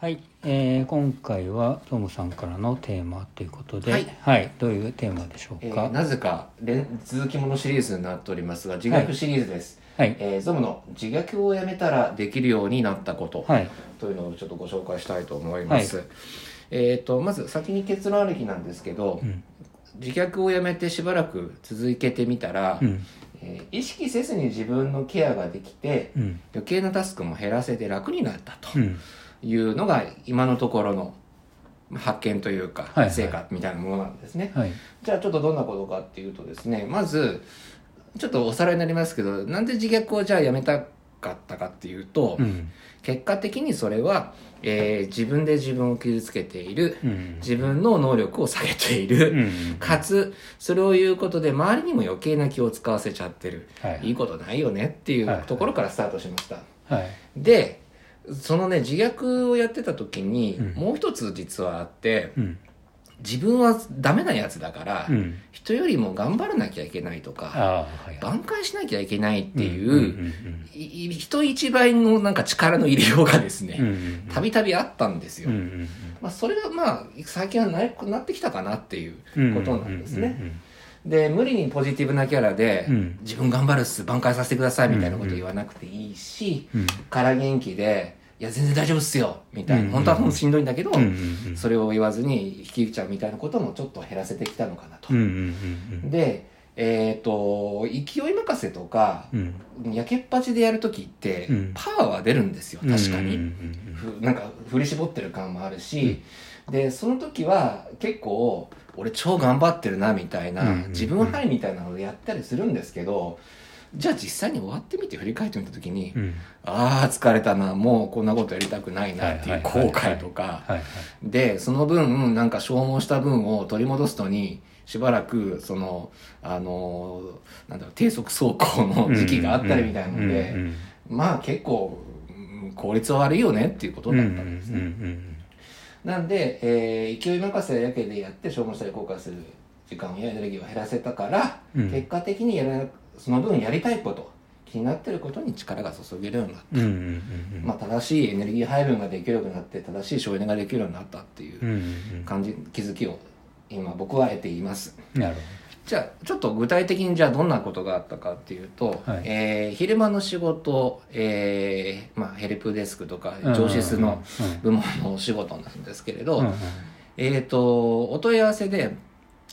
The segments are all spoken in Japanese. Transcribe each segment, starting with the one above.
はい、えー、今回はトムさんからのテーマということで、はい。どういうテーマでしょうえか。ーなぜか連続きものシリーズになっておりますが自虐シリーズです、はい、えーゾムの自虐をやめたらできるようになったこと、はい、というのをちょっとご紹介したいと思います、えっ、とまず先に結論ありきなんですけど、ん。自虐をやめてしばらく続けてみたら、うん、えー意識せずに自分のケアができて、うん、余計なタスクも減らせて楽になったと。うん、いうのが今のところのまあ発見というか、はいはい。成果みたいなものなんですね、はい、じゃあちょっとどんなことかっていうとですねまずちょっとおさらいになりますけどなんで自虐をじゃあやめたかったかっていうと、うん、結果的にそれは、えー自分で自分を傷つけているうん、自分の能力を下げている、うん、かつそれを言うことで周りにも余計な気を使わせちゃってる、はい。いいことないよねっていはいうところからスタートしました、はい、でそのね自虐をやってた時に、うん。もう一つ実はあってうん、自分はダメなやつだから、うん、人よりも頑張らなきゃいけないとかああ、はい、挽回しなきゃいけないっていう、うんうんいい人一倍のなんか力の入れようがですうん、うねん、たびたびあったんですよ、うん、うん、まあ、それがまあ最近はなくなってきたかなっていうことなんですね、で無理にポジティブなキャラで、うん。自分頑張るっす挽回させてくださいみたいなこと言わなくていいし、うん、から元気でいや全然大丈夫っすよみたいな、うん本当は本当しんどいんだけど、うん、うん、うん、それを言わずに引き受けちゃうみたいなこともちょっと減らせてきたのかなと、うん、うん、うん、でえっ、と勢い任せとかうん、やけっぱちでやるときって、うん。パワーは出るんですよ確かに、なんか振り絞ってる感もあるし、でその時は結構俺超頑張ってるなみたいな、うん自分ハイみたいなのをやったりするんですけどじゃあ実際に終わってみて振り返ってみた時に、うん、ああ疲れたなもうこんなことやりたくないなっていう後悔とか。でその分なんか消耗した分を取り戻すのにしばらくそのあのなんだろう低速走行の時期があったりみたいなので、うん、まあ結構うん効率は悪いよねっていうことうん、だうん、ったんですね、うん、なんで、えー勢い任せだけでやって消耗したり後悔する時間やエネルギーを減らせたから、うん。結果的にやらなその分やりたいこと気になってることに力が注げるようになった、うん、うん、うん、まあ、正しいエネルギー配分ができるようになって正しい省エネができるようになったっていううん、うん、感じ気づきを今僕は得ています。なるほじゃあちょっと具体的にじゃあどんなことがあったかっていうと、はい。えー昼間の仕事、えーまあ、ヘルプデスクとかど。上司室のうん、部門のお仕事なんですけれど、うん、うん、えっ、と、お問い合わせで、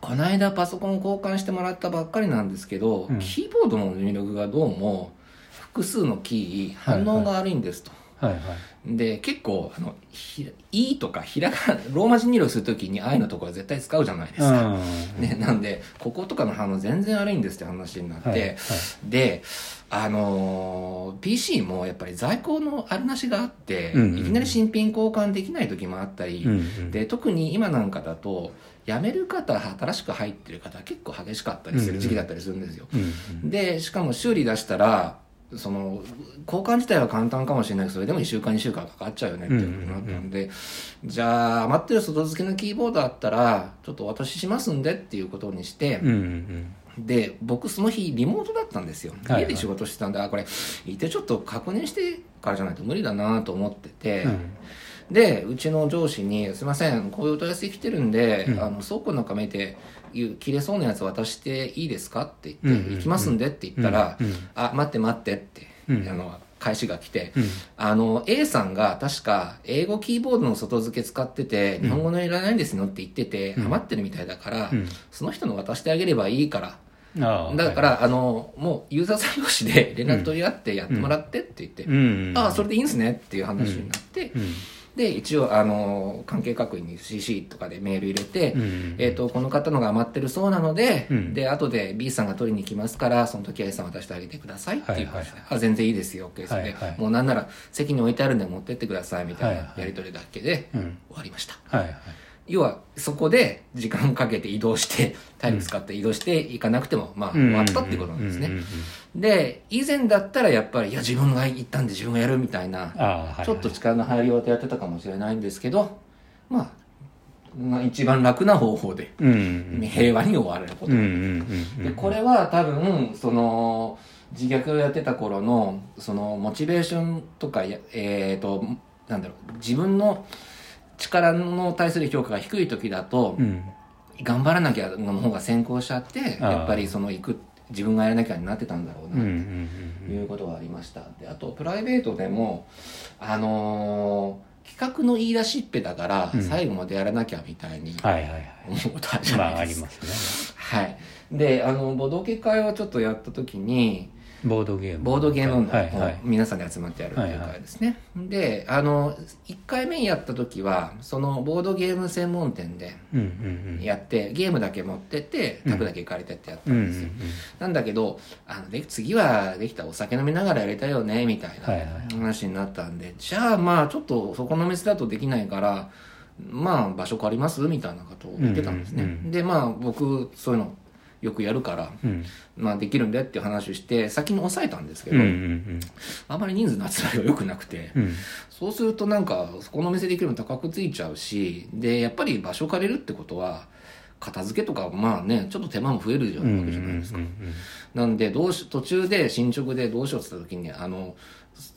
この間パソコン交換してもらったばっかりなんですけど、うんキーボードの入力がどうも複数のキー反応が悪いんですと。はい、はい。で、結構、あの、ひいいとか、ひらがな、ローマ字入力するときに愛のところは絶対使うじゃないですか。うんね、なんで、こことかの反応全然悪いんですって話になって、はいはいで、あのー PC もやっぱり在庫のあるなしがあって、うんうんいきなり新品交換できない時もあったり、うんうん。で特に今なんかだと辞める方新しく入ってる方結構激しかったりする時期だったりするんですよ、うんでしかも修理出したらその交換自体は簡単かもしれないけどそれでも1週間2週間かかっちゃうよねっていうことになったんで、じゃあ余ってる外付けのキーボードあったらちょっとお渡ししますんでっていうことにして、うんうんで僕その日リモートだったんですよ。はいはい家で仕事してたんで、あこれいてちょっと確認してからじゃないと無理だなと思ってて、うん。でうちの上司に「すいませんこういうお問い合わせ来てるんで、うん。あの倉庫の中見ていう切れそうなやつ渡していいですか?」って言って「うんうん行きますんで」って言ったら「うんうんあ待って待って」って、うん。あの返しが来て、うん。あの A さんが確か英語キーボードの外付け使ってて日本語のいらないんですよって言ってて、うん。余ってるみたいだから、うん。その人の渡してあげればいいからだから、あの、もうユーザーさん同士で連絡取り合ってやってもらってって言って、うん。ああ、それでいいんすねっていう話になって、うん。で、一応、あの、関係確認に CC とかでメール入れて、うん。えっ、と、この方のが余ってるそうなので、うん。で、後で B さんが取りに来ますから、その時 A さん渡してあげてくださいっていう感じで、はい。あ、全然いいですよ、OK ですね、はいはい。もうなんなら席に置いてあるんで持ってってくださいみたいはいはない。やり取りだけでうん。終わりました。はいはい要は、そこで時間かけて移動して、体力使って移動していかなくても、まあ、終わったってことなんですね。で、以前だったらやっぱり、いや、自分が行ったんで自分がやるみたいな、ちょっと力の入りようとやってたかもしれないんですけど、まあ、まあ、一番楽な方法で、平和に終われること。で、これは多分、その、自虐をやってた頃の、その、モチベーションとかや、えっ、と、なんだろう自分の力の対する評価が低い時だと、うん。頑張らなきゃの方が先行しちゃってやっぱりその行く自分がやらなきゃになってたんだろうな、うんうんうんいうことがありました。であとプライベートでもあのー企画の言い出しっぺだから、うん。最後までやらなきゃみたいにはいはいはい。まあありますね。はい。であのボドゲ会をちょっとやった時にボードゲーム。ボードゲームの、はいはい。皆さんで集まってやるっていう会ですね、であの1回目やった時はそのボードゲーム専門店でうんうんうん。やってゲームだけ持ってって卓だけ借りてってやったうんうんん。ですよ、なんだけどあので次はできたらお酒飲みながらやりたいよねみたいはいはいな話になったんで、じゃあまあちょっとそこの店だとできないからまあ場所借ります？みたいなことを言ってたんですね、うんうんうん。でまあ僕そういうのよくやるから、うん。まあできるんだよっていう話をして先に抑えたんですけど、うんうんあまり人数の集まりが良くなくて、うん。うんそうするとなんかそこのお店できるの高くついちゃうしでやっぱり場所借りるってことは片付けとかまあねちょっと手間も増えるじゃうんわけじゃないですか、うんなんでどうし途中で進捗でどうしようって言った時にあの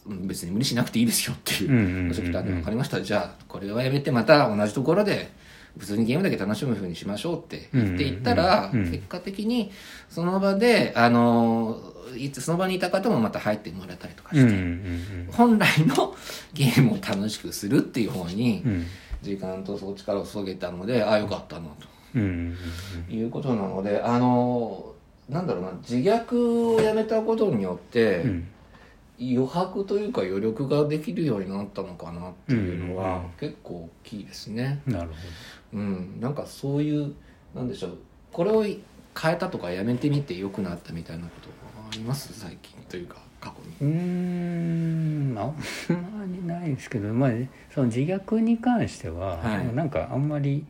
別に無理しなくていいですよっていううんうんんで分かりました。じゃあこれはやめてまた同じところで普通にゲームだけ楽しむふうにしましょうって言っていったら、結果的にその場であのいつその場にいた方もまた入ってもらえたりとかして、本来の ゲームを楽しくするっていう方に時間とそう力を注げたのでああよかったなと。いうことなのであのなんだろうな自虐をやめたことによって、うん余白というか余力ができるようになったのかなっていうのはうん結構大きいですね。なるほうん、なんかそういうなんでしょう。これを変えたとかやめてみて良くなったみたいなことあります？最近というか過去に。どうーん。あんまりないですけどまあその自虐に関しては、はい。なんかあんまり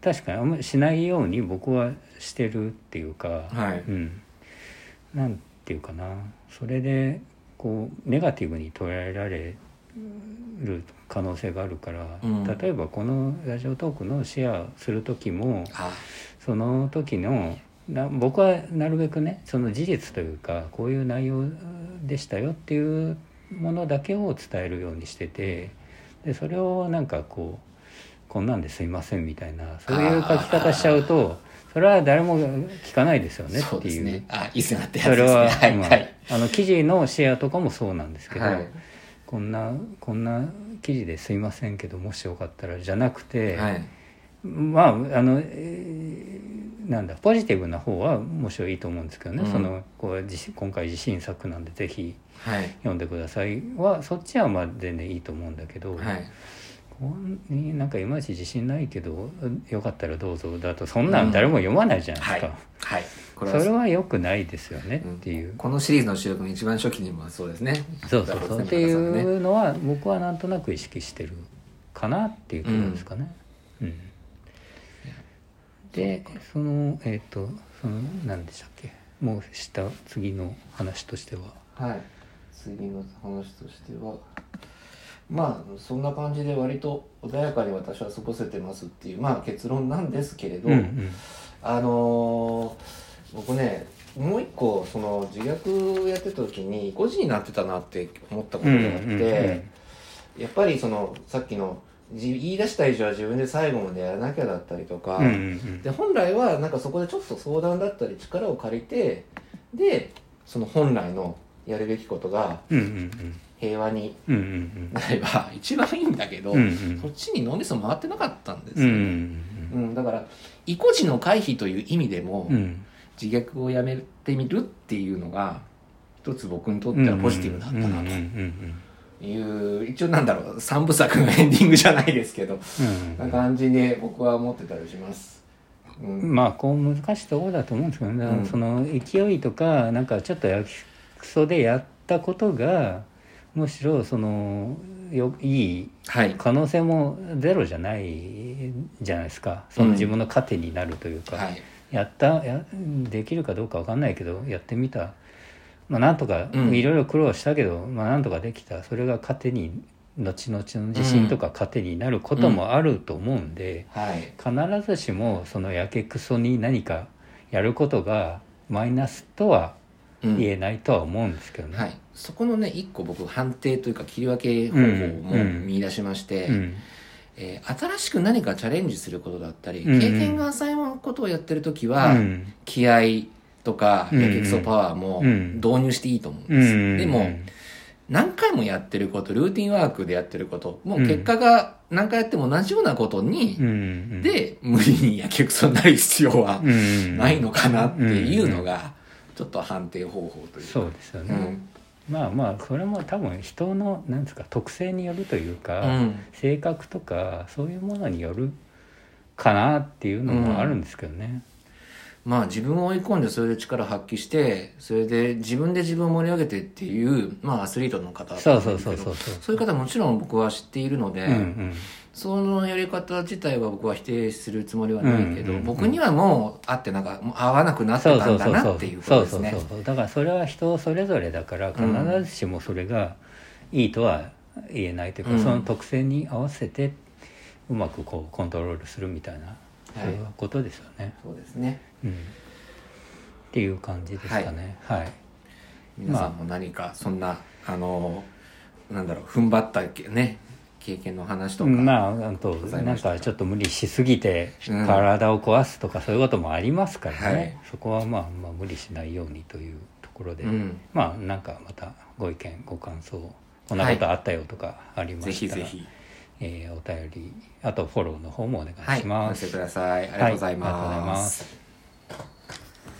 確かにあんまりしないように僕はしてるっていうか、はい。うん、なんていうかな。それでこうネガティブに捉えられる可能性があるから、うん。例えばこのラジオトークのシェアする時もあ。その時のな僕はなるべくねその事実というかこういう内容でしたよっていうものだけを伝えるようにしててでそれをなんかこうこんなんですいませんみたいなそういう書き方しちゃうとそれは誰も聞かないですよねっていう。ね。あ、いいっすねってやつですね。それは、はい、まあはい。あの記事のシェアとかもそうなんですけど、はいこんなこんな記事ですいませんけどもしよかったらじゃなくて、はい。まああの、えーなんだポジティブな方はもちろんいいと思うんですけどね、うんそのこう今回自信作なんでぜひはい。読んでくださいはそっちはまあ全然いいと思うんだけど、はい。こんになんかいまいち自信ないけどよかったらどうぞだとそんなん誰も読まないじゃないはいですか、。はい。こそれは良くないですよねっていう。このシリーズの収録の一番初期にもそうですね。そうそうそうっていうのは僕はなんとなく意識してるかなっていうところですかね。うんでそのえっ、とその何でしたっけ？もうした次の話としては。はい。次の話としては、まあ、そんな感じで割と穏やかに私は過ごせてますっていう、まあ結論なんですけれど、うんうん。あのー僕ね、もう一個、その自虐をやってた時に、5時になってたなって思ったことがあって、うんうんうん。やっぱりその、さっきの、じ言い出した以上は自分で最後までやらなきゃだったりとか、うんうん。で本来はなんかそこでちょっと相談だったり力を借りてでその本来のやるべきことがうんうんうんうんうんなれば一番いいんだけど、うんうん。そっちに脳みそ回ってなかったんですうんうよ、んうん。だから意固地の回避という意味でも、うん。うん自虐をやめてみるっていうのが一つ僕にとってはポジティブだったなと。いう一応なんだろう三部作のエンディングじゃないですけど、うんな感じで僕は思ってたりします、うん。まあこう難しいところだと思うんですけどね、うん。その勢いとかなんかちょっとやきくそでやったことがむしろそのよいいはい。可能性もゼロじゃないじゃないですか。その自分の糧になるというか、はい。やったやできるかどうかわかんないけどやってみた。まあなんとかうん。いろいろ苦労したけど、まあなんとかできた。それが糧に後々の自信とか糧になることもあると思うんで、はい。必ずしもそのやけくそに何かやることがマイナスとはうん言えないとは思うんですけどね。はい、そこのね一個僕判定というか切り分け方法もうん見出しまして、うん。えー新しく何かチャレンジすることだったり、うん経験が浅いことをやってる時は、うん。気合とかうんやけくそパワーもうん。導入していいと思うんうです、んでも何回もやってることルーティンワークでやってることもう結果が何回やっても同じようなことに、うんで無理にやけくそになる必要はうんないのかなっていうのがちょっと判定方法というかそうですよね。うんまあまあそれも多分人のなんですか特性によるというか、うん性格とかそういうものによるかなっていうのもあるんですけどね。まあ自分を追い込んでそれで力発揮してそれで自分で自分を盛り上げてっていうまあアスリートの方そうそうそうそうそう。そういう方もちろん僕は知っているので、うんうんそのやり方自体は僕は否定するつもりはないけど、うんうんうん僕にはもう合ってなんか合わなくなってそうたんだなっていうこそうとですねそうそうそう。だからそれは人それぞれだから必ずしもそれがいいとは言えないというか、うん。その特性に合わせてうまくこうコントロールするみたいな、そういうことですよね、そうですね。うん、っていう感じですかね。はい、皆さんも何かそんな、あのなんだろう踏ん張ったね経験の話とか、まああとなんかちょっと無理しすぎてうん。体を壊すとかそういうこともありますからね、はい。そこはまあまあ無理しないようにというところで、うん。まあなんかまたご意見ご感想こんなことあったよとかありまぜしたら、ひぜひえーお便りあとフォローの方もお願はいします。寄せください。ありがとうございまますす